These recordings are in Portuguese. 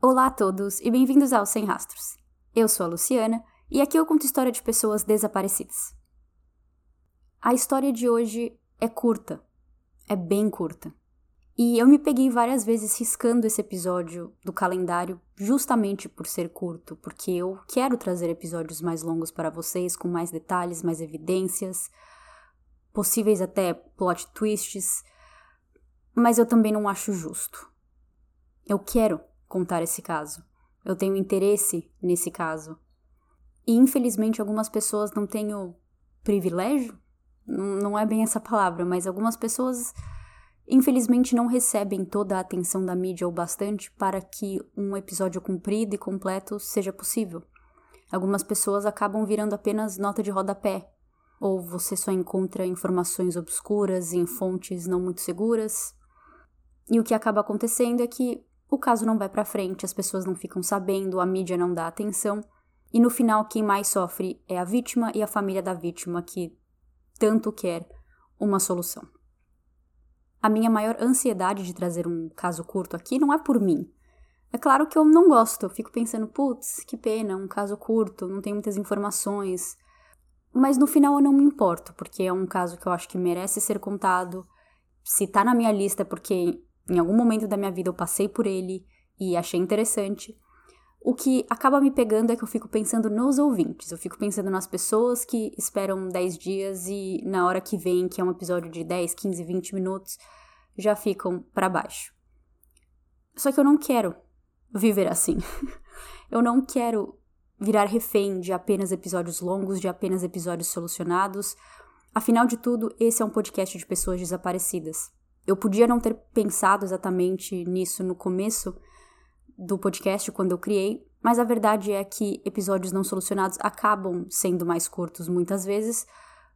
Olá a todos e bem-vindos ao Sem Rastros. Eu sou a Luciana e aqui eu conto história de pessoas desaparecidas. A história de hoje é curta, é bem curta. E eu me peguei várias vezes riscando esse episódio do calendário justamente por ser curto, porque eu quero trazer episódios mais longos para vocês, com mais detalhes, mais evidências, possíveis até plot twists, mas eu também não acho justo. Eu quero contar esse caso. Eu tenho interesse nesse caso. E infelizmente algumas pessoas não têm o privilégio, não é bem essa palavra, mas algumas pessoas infelizmente não recebem toda a atenção da mídia o bastante para que um episódio comprido e completo seja possível. Algumas pessoas acabam virando apenas nota de rodapé, ou você só encontra informações obscuras em fontes não muito seguras. E o que acaba acontecendo é que o caso não vai para frente, as pessoas não ficam sabendo, a mídia não dá atenção, e no final quem mais sofre é a vítima e a família da vítima que tanto quer uma solução. A minha maior ansiedade de trazer um caso curto aqui não é por mim. É claro que eu não gosto, eu fico pensando, putz, que pena, um caso curto, não tem muitas informações. Mas no final eu não me importo, porque é um caso que eu acho que merece ser contado. Se tá na minha lista é porque em algum momento da minha vida eu passei por ele e achei interessante. O que acaba me pegando é que eu fico pensando nos ouvintes, eu fico pensando nas pessoas que esperam 10 dias e na hora que vem, que é um episódio de 10, 15, 20 minutos, já ficam para baixo. Só que eu não quero viver assim. eu não quero virar refém de apenas episódios longos, de apenas episódios solucionados. Afinal de tudo, esse é um podcast de pessoas desaparecidas. Eu podia não ter pensado exatamente nisso no começo do podcast, quando eu criei, mas a verdade é que episódios não solucionados acabam sendo mais curtos muitas vezes,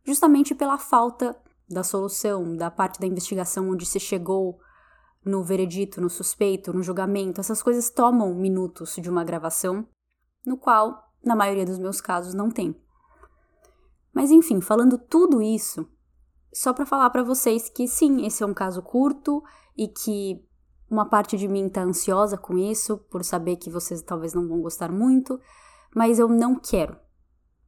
justamente pela falta da solução, da parte da investigação onde se chegou no veredito, no suspeito, no julgamento. Essas coisas tomam minutos de uma gravação, no qual, na maioria dos meus casos, não tem. Mas enfim, falando tudo isso, só para falar para vocês que sim, esse é um caso curto e que uma parte de mim tá ansiosa com isso, por saber que vocês talvez não vão gostar muito, mas eu não quero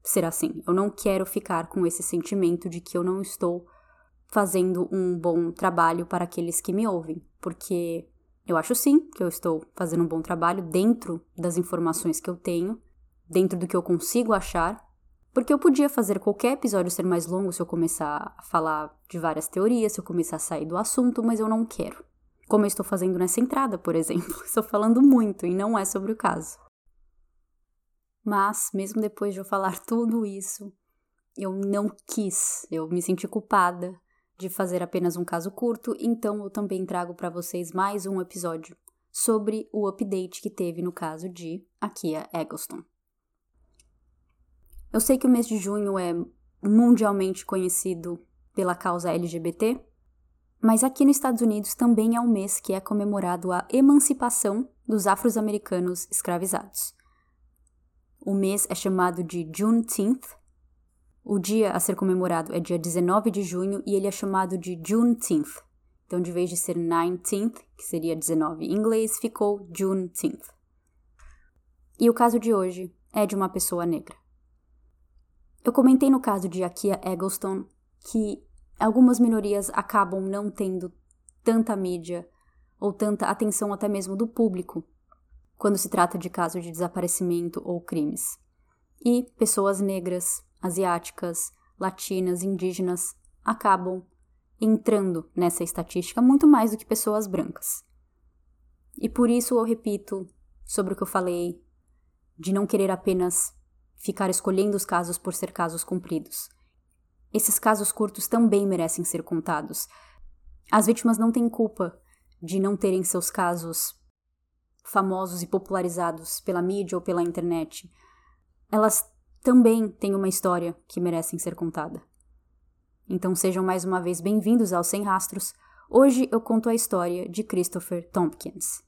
ser assim. Eu não quero ficar com esse sentimento de que eu não estou fazendo um bom trabalho para aqueles que me ouvem, porque eu acho sim que eu estou fazendo um bom trabalho dentro das informações que eu tenho, dentro do que eu consigo achar, porque eu podia fazer qualquer episódio ser mais longo se eu começar a falar de várias teorias, se eu começar a sair do assunto, mas eu não quero. Como eu estou fazendo nessa entrada, por exemplo. Estou falando muito e não é sobre o caso. Mas, mesmo depois de eu falar tudo isso, eu não quis, eu me senti culpada de fazer apenas um caso curto, então eu também trago para vocês mais um episódio sobre o update que teve no caso de Akia Eggleston. Eu sei que o mês de junho é mundialmente conhecido pela causa LGBT, mas aqui nos Estados Unidos também é um mês que é comemorado a emancipação dos afro-americanos escravizados. O mês é chamado de Juneteenth. O dia a ser comemorado é dia 19 de junho e ele é chamado de Juneteenth. Então, de vez de ser 19th, que seria 19 em inglês, ficou Juneteenth. E o caso de hoje é de uma pessoa negra. Eu comentei no caso de Akia Eggleston que algumas minorias acabam não tendo tanta mídia ou tanta atenção até mesmo do público quando se trata de casos de desaparecimento ou crimes. E pessoas negras, asiáticas, latinas, indígenas acabam entrando nessa estatística muito mais do que pessoas brancas. E por isso eu repito sobre o que eu falei de não querer apenas ficar escolhendo os casos por ser casos compridos. Esses casos curtos também merecem ser contados. As vítimas não têm culpa de não terem seus casos famosos e popularizados pela mídia ou pela internet. Elas também têm uma história que merecem ser contada. Então sejam mais uma vez bem-vindos ao Sem Rastros. Hoje eu conto a história de Christopher Tompkins.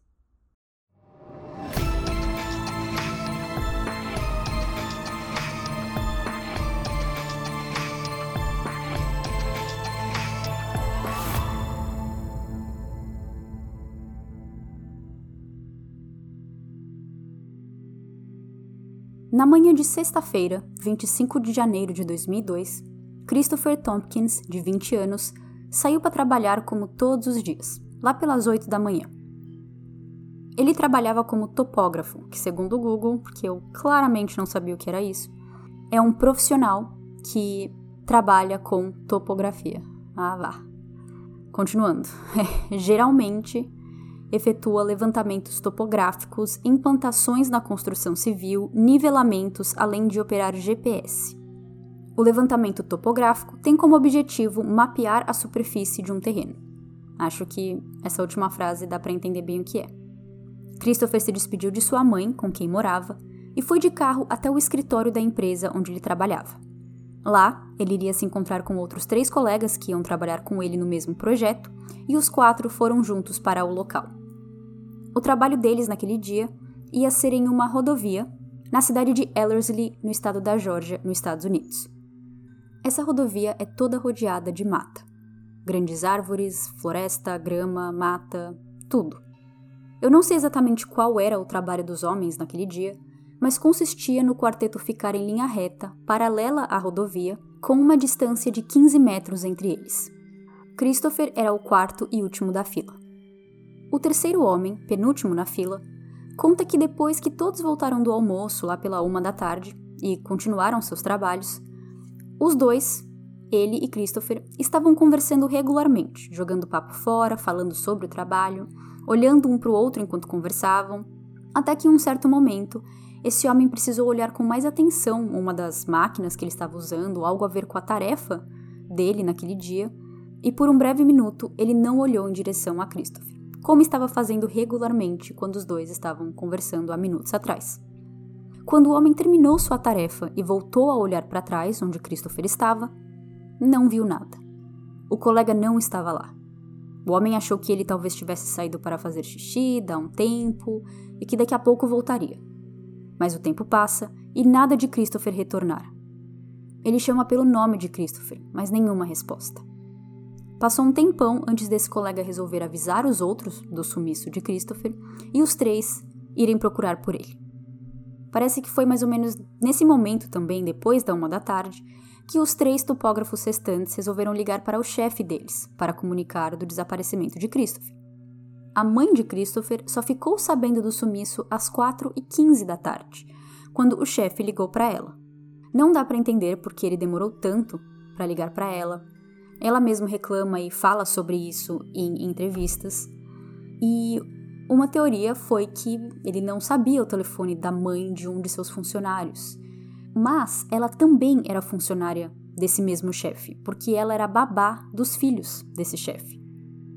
Na manhã de sexta-feira, 25 de janeiro de 2002, Christopher Tompkins, de 20 anos, saiu para trabalhar como todos os dias, lá pelas 8 da manhã. Ele trabalhava como topógrafo, que, segundo o Google, porque eu claramente não sabia o que era isso, é um profissional que trabalha com topografia. Ah, vá. Continuando. Geralmente, efetua levantamentos topográficos, implantações na construção civil, nivelamentos, além de operar GPS. O levantamento topográfico tem como objetivo mapear a superfície de um terreno. Acho que essa última frase dá para entender bem o que é. Christopher se despediu de sua mãe, com quem morava, e foi de carro até o escritório da empresa onde ele trabalhava. Lá, ele iria se encontrar com outros três colegas que iam trabalhar com ele no mesmo projeto, e os quatro foram juntos para o local. O trabalho deles naquele dia ia ser em uma rodovia na cidade de Ellerslie, no estado da Geórgia, nos Estados Unidos. Essa rodovia é toda rodeada de mata. Grandes árvores, floresta, grama, mata, tudo. Eu não sei exatamente qual era o trabalho dos homens naquele dia, mas consistia no quarteto ficar em linha reta, paralela à rodovia, com uma distância de 15 metros entre eles. Christopher era o quarto e último da fila. O terceiro homem, penúltimo na fila, conta que depois que todos voltaram do almoço lá pela uma da tarde e continuaram seus trabalhos, os dois, ele e Christopher, estavam conversando regularmente, jogando papo fora, falando sobre o trabalho, olhando um para o outro enquanto conversavam, até que em um certo momento esse homem precisou olhar com mais atenção uma das máquinas que ele estava usando, algo a ver com a tarefa dele naquele dia, e por um breve minuto ele não olhou em direção a Christopher, como estava fazendo regularmente quando os dois estavam conversando há minutos atrás. Quando o homem terminou sua tarefa e voltou a olhar para trás, onde Christopher estava, não viu nada. O colega não estava lá. O homem achou que ele talvez tivesse saído para fazer xixi, dar um tempo e que daqui a pouco voltaria. Mas o tempo passa e nada de Christopher retornar. Ele chama pelo nome de Christopher, mas nenhuma resposta. Passou um tempão antes desse colega resolver avisar os outros do sumiço de Christopher e os três irem procurar por ele. Parece que foi mais ou menos nesse momento também, depois da uma da tarde, que os três topógrafos restantes resolveram ligar para o chefe deles para comunicar do desaparecimento de Christopher. A mãe de Christopher só ficou sabendo do sumiço às 4 e 15 da tarde, quando o chefe ligou para ela. Não dá para entender por que ele demorou tanto para ligar para ela. Ela mesma reclama e fala sobre isso em entrevistas. E uma teoria foi que ele não sabia o telefone da mãe de um de seus funcionários. Mas ela também era funcionária desse mesmo chefe, porque ela era babá dos filhos desse chefe.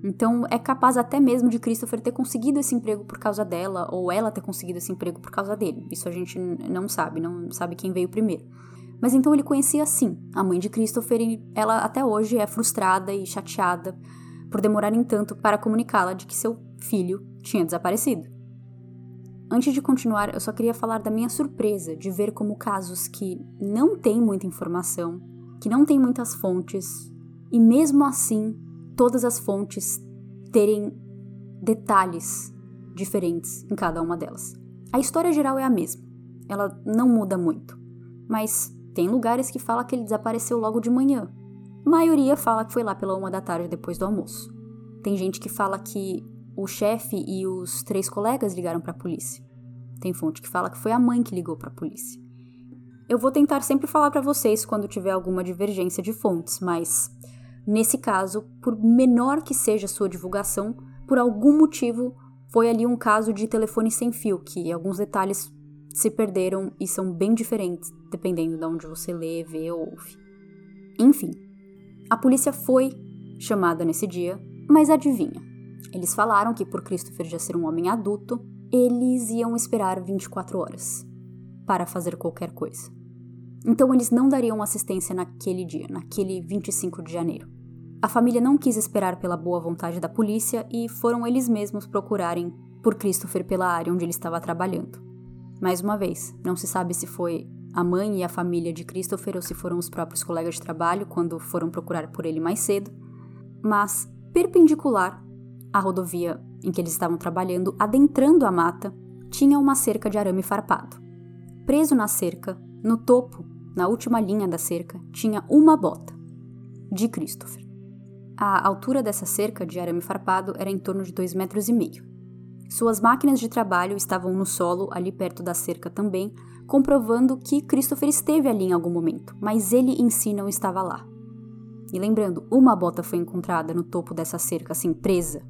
Então é capaz até mesmo de Christopher ter conseguido esse emprego por causa dela, ou ela ter conseguido esse emprego por causa dele. Isso a gente não sabe, não sabe quem veio primeiro. Mas então ele conhecia sim a mãe de Christopher e ela até hoje é frustrada e chateada por demorarem tanto para comunicá-la de que seu filho tinha desaparecido. Antes de continuar, eu só queria falar da minha surpresa de ver como casos que não têm muita informação, que não têm muitas fontes, e mesmo assim, todas as fontes terem detalhes diferentes em cada uma delas. A história geral é a mesma, ela não muda muito, mas tem lugares que fala que ele desapareceu logo de manhã. A maioria fala que foi lá pela uma da tarde depois do almoço. Tem gente que fala que o chefe e os três colegas ligaram para a polícia. Tem fonte que fala que foi a mãe que ligou para a polícia. Eu vou tentar sempre falar para vocês quando tiver alguma divergência de fontes, mas nesse caso, por menor que seja a sua divulgação, por algum motivo foi ali um caso de telefone sem fio, que alguns detalhes se perderam e são bem diferentes dependendo de onde você lê, vê ou ouve. Enfim, a polícia foi chamada nesse dia, mas adivinha? Eles falaram que, por Christopher já ser um homem adulto, eles iam esperar 24 horas para fazer qualquer coisa. Então eles não dariam assistência naquele dia, naquele 25 de janeiro. A família não quis esperar pela boa vontade da polícia e foram eles mesmos procurarem por Christopher pela área onde ele estava trabalhando. Mais uma vez, não se sabe se foi a mãe e a família de Christopher ou se foram os próprios colegas de trabalho quando foram procurar por ele mais cedo, mas perpendicular a rodovia em que eles estavam trabalhando, adentrando a mata, tinha uma cerca de arame farpado. preso na cerca, no topo, na última linha da cerca, tinha uma bota de Christopher. A altura dessa cerca de arame farpado era em torno de dois metros e meio. Suas máquinas de trabalho estavam no solo, ali perto da cerca também, comprovando que Christopher esteve ali em algum momento, mas ele em si não estava lá. E lembrando, uma bota foi encontrada no topo dessa cerca, assim, presa,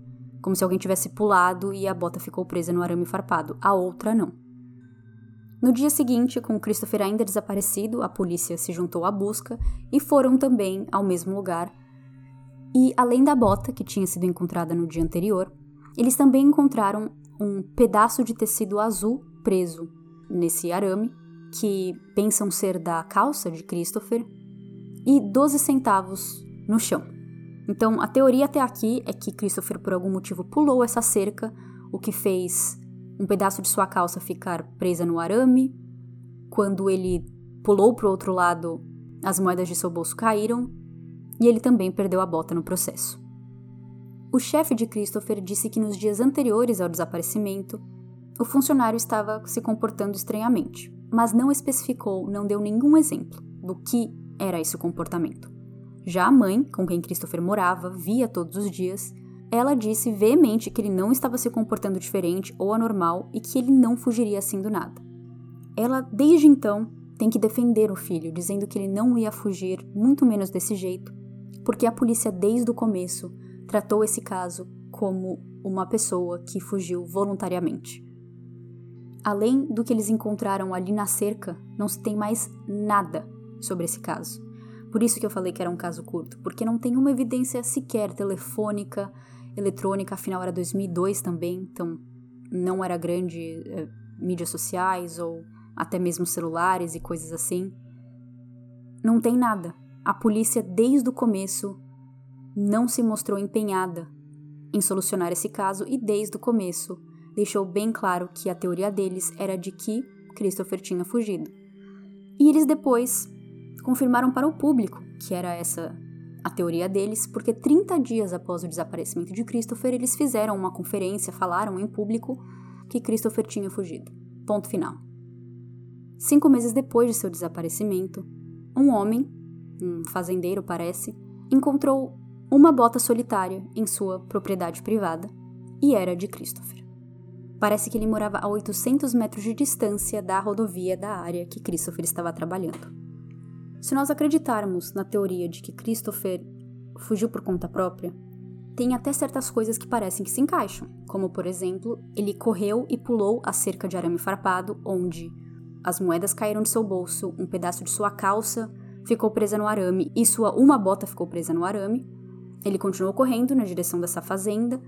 como se alguém tivesse pulado e a bota ficou presa no arame farpado, a outra não. No dia seguinte, com Christopher ainda desaparecido, a polícia se juntou à busca e foram também ao mesmo lugar. E além da bota que tinha sido encontrada no dia anterior, eles também encontraram um pedaço de tecido azul preso nesse arame, que pensam ser da calça de Christopher, e 12 centavos no chão. Então, a teoria até aqui é que Christopher, por algum motivo, pulou essa cerca, o que fez um pedaço de sua calça ficar presa no arame. Quando ele pulou para o outro lado, as moedas de seu bolso caíram e ele também perdeu a bota no processo. O chefe de Christopher disse que nos dias anteriores ao desaparecimento, o funcionário estava se comportando estranhamente, mas não especificou, não deu nenhum exemplo do que era esse comportamento. Já a mãe, com quem Christopher morava, via todos os dias, ela disse veemente que ele não estava se comportando diferente ou anormal e que ele não fugiria assim do nada. Ela, desde então, tem que defender o filho, dizendo que ele não ia fugir, muito menos desse jeito, porque a polícia, desde o começo, tratou esse caso como uma pessoa que fugiu voluntariamente. Além do que eles encontraram ali na cerca, não se tem mais nada sobre esse caso. Por isso que eu falei que era um caso curto, porque não tem uma evidência sequer telefônica, eletrônica, afinal era 2002 também, então não era grande é, mídias sociais ou até mesmo celulares e coisas assim. Não tem nada. A polícia, desde o começo, não se mostrou empenhada em solucionar esse caso e, desde o começo, deixou bem claro que a teoria deles era de que Christopher tinha fugido. E eles depois confirmaram para o público que era essa a teoria deles, porque 30 dias após o desaparecimento de Christopher, eles fizeram uma conferência, falaram em público que Christopher tinha fugido. Ponto final. Cinco meses depois de seu desaparecimento, um homem, um fazendeiro parece, encontrou uma bota solitária em sua propriedade privada e era de Christopher. Parece que ele morava a 800 metros de distância da rodovia da área que Christopher estava trabalhando. Se nós acreditarmos na teoria de que Christopher fugiu por conta própria, tem até certas coisas que parecem que se encaixam, como por exemplo, ele correu e pulou a cerca de arame farpado, onde as moedas caíram de seu bolso, um pedaço de sua calça ficou presa no arame e sua uma bota ficou presa no arame. Ele continuou correndo na direção dessa fazenda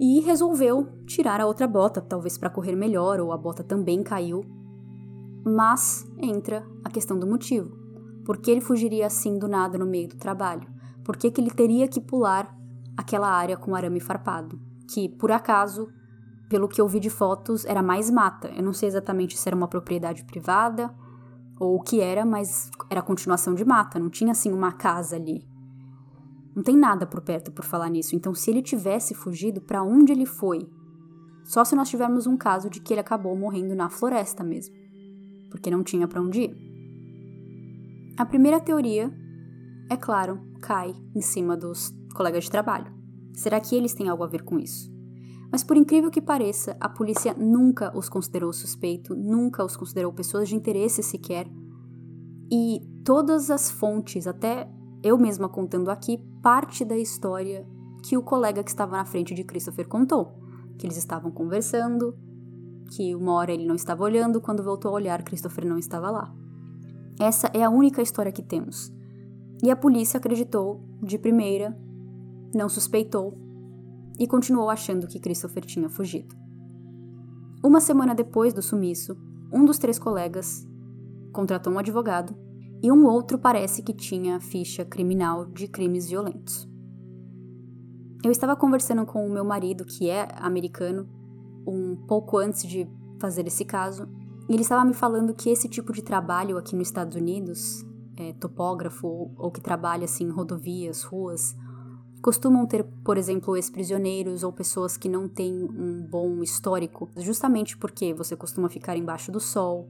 e resolveu tirar a outra bota, talvez para correr melhor, ou a bota também caiu. Mas entra a questão do motivo. Por que ele fugiria assim do nada no meio do trabalho? Por que, que ele teria que pular aquela área com arame farpado? Que, por acaso, pelo que eu vi de fotos, era mais mata. Eu não sei exatamente se era uma propriedade privada ou o que era, mas era continuação de mata, não tinha assim uma casa ali. Não tem nada por perto por falar nisso. Então, se ele tivesse fugido, para onde ele foi? Só se nós tivermos um caso de que ele acabou morrendo na floresta mesmo, porque não tinha para onde ir. A primeira teoria, é claro, cai em cima dos colegas de trabalho. Será que eles têm algo a ver com isso? Mas por incrível que pareça, a polícia nunca os considerou suspeito, nunca os considerou pessoas de interesse sequer. E todas as fontes, até eu mesma contando aqui, parte da história que o colega que estava na frente de Christopher contou. Que eles estavam conversando, que uma hora ele não estava olhando, quando voltou a olhar, Christopher não estava lá. Essa é a única história que temos. E a polícia acreditou de primeira, não suspeitou e continuou achando que Christopher tinha fugido. Uma semana depois do sumiço, um dos três colegas contratou um advogado e um outro parece que tinha ficha criminal de crimes violentos. Eu estava conversando com o meu marido, que é americano, um pouco antes de fazer esse caso, e ele estava me falando que esse tipo de trabalho aqui nos Estados Unidos, é, topógrafo ou, ou que trabalha assim em rodovias, ruas, costumam ter, por exemplo, ex-prisioneiros ou pessoas que não têm um bom histórico, justamente porque você costuma ficar embaixo do sol,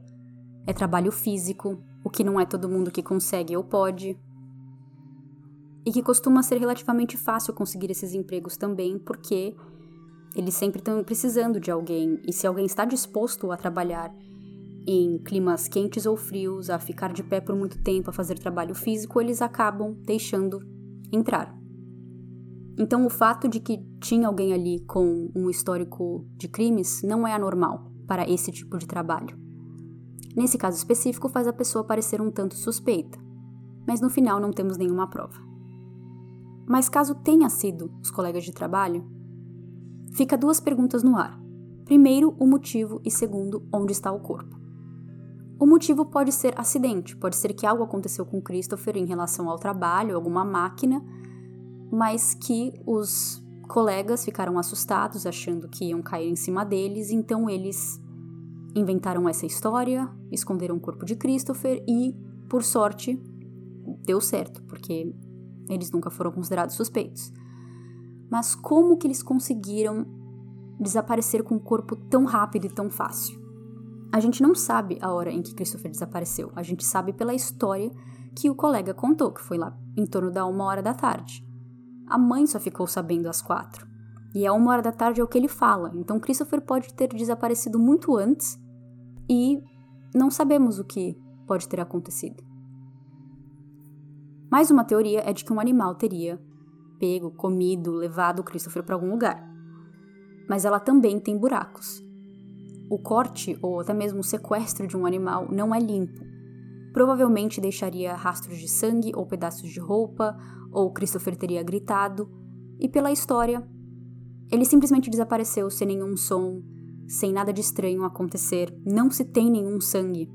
é trabalho físico, o que não é todo mundo que consegue ou pode. E que costuma ser relativamente fácil conseguir esses empregos também, porque eles sempre estão precisando de alguém, e se alguém está disposto a trabalhar em climas quentes ou frios, a ficar de pé por muito tempo, a fazer trabalho físico, eles acabam deixando entrar. Então, o fato de que tinha alguém ali com um histórico de crimes não é anormal para esse tipo de trabalho. Nesse caso específico, faz a pessoa parecer um tanto suspeita, mas no final não temos nenhuma prova. Mas caso tenha sido os colegas de trabalho, fica duas perguntas no ar. Primeiro, o motivo e segundo, onde está o corpo. O motivo pode ser acidente, pode ser que algo aconteceu com Christopher em relação ao trabalho, alguma máquina, mas que os colegas ficaram assustados, achando que iam cair em cima deles, então eles inventaram essa história, esconderam o corpo de Christopher e, por sorte, deu certo, porque eles nunca foram considerados suspeitos. Mas como que eles conseguiram desaparecer com o corpo tão rápido e tão fácil? A gente não sabe a hora em que Christopher desapareceu. A gente sabe pela história que o colega contou, que foi lá em torno da uma hora da tarde. A mãe só ficou sabendo às quatro. E a uma hora da tarde é o que ele fala. Então Christopher pode ter desaparecido muito antes e não sabemos o que pode ter acontecido. Mais uma teoria é de que um animal teria pego, comido, levado Christopher para algum lugar. Mas ela também tem buracos. O corte ou até mesmo o sequestro de um animal não é limpo. Provavelmente deixaria rastros de sangue ou pedaços de roupa, ou Christopher teria gritado, e pela história, ele simplesmente desapareceu sem nenhum som, sem nada de estranho acontecer, não se tem nenhum sangue.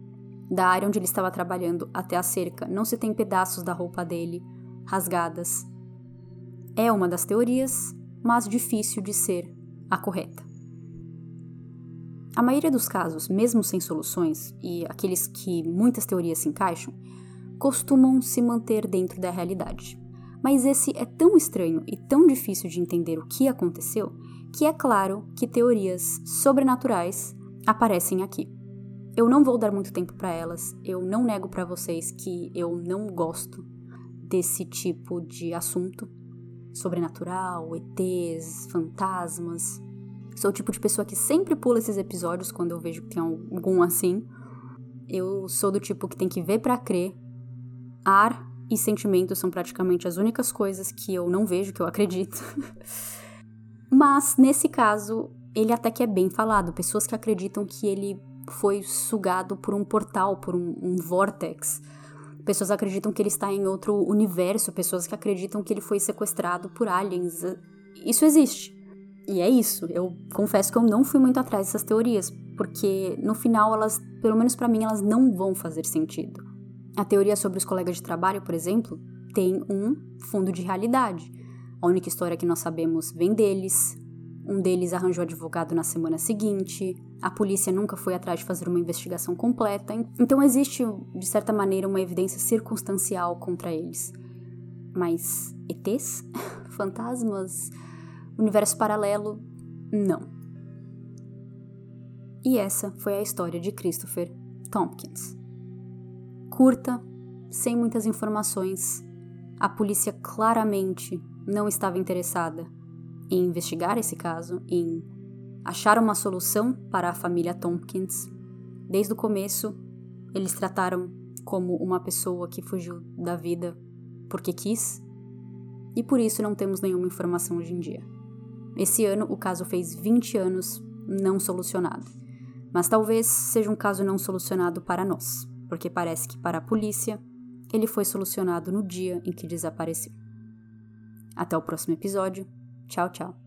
Da área onde ele estava trabalhando até a cerca, não se tem pedaços da roupa dele rasgadas. É uma das teorias, mas difícil de ser a correta. A maioria dos casos, mesmo sem soluções, e aqueles que muitas teorias se encaixam, costumam se manter dentro da realidade. Mas esse é tão estranho e tão difícil de entender o que aconteceu que é claro que teorias sobrenaturais aparecem aqui. Eu não vou dar muito tempo para elas, eu não nego para vocês que eu não gosto desse tipo de assunto sobrenatural, ETs, fantasmas, Sou o tipo de pessoa que sempre pula esses episódios quando eu vejo que tem algum assim. Eu sou do tipo que tem que ver para crer. Ar e sentimento são praticamente as únicas coisas que eu não vejo, que eu acredito. Mas nesse caso, ele até que é bem falado. Pessoas que acreditam que ele foi sugado por um portal, por um, um vortex. Pessoas acreditam que ele está em outro universo. Pessoas que acreditam que ele foi sequestrado por aliens. Isso existe. E é isso. Eu confesso que eu não fui muito atrás dessas teorias, porque no final elas, pelo menos para mim, elas não vão fazer sentido. A teoria sobre os colegas de trabalho, por exemplo, tem um fundo de realidade. A única história que nós sabemos vem deles. Um deles arranjou advogado na semana seguinte. A polícia nunca foi atrás de fazer uma investigação completa. Então existe, de certa maneira, uma evidência circunstancial contra eles. Mas ETs? Fantasmas? universo paralelo, não. E essa foi a história de Christopher Tompkins. Curta, sem muitas informações, a polícia claramente não estava interessada em investigar esse caso, em achar uma solução para a família Tompkins. Desde o começo, eles trataram como uma pessoa que fugiu da vida porque quis, e por isso não temos nenhuma informação hoje em dia. Esse ano, o caso fez 20 anos não solucionado. Mas talvez seja um caso não solucionado para nós, porque parece que para a polícia ele foi solucionado no dia em que desapareceu. Até o próximo episódio. Tchau, tchau.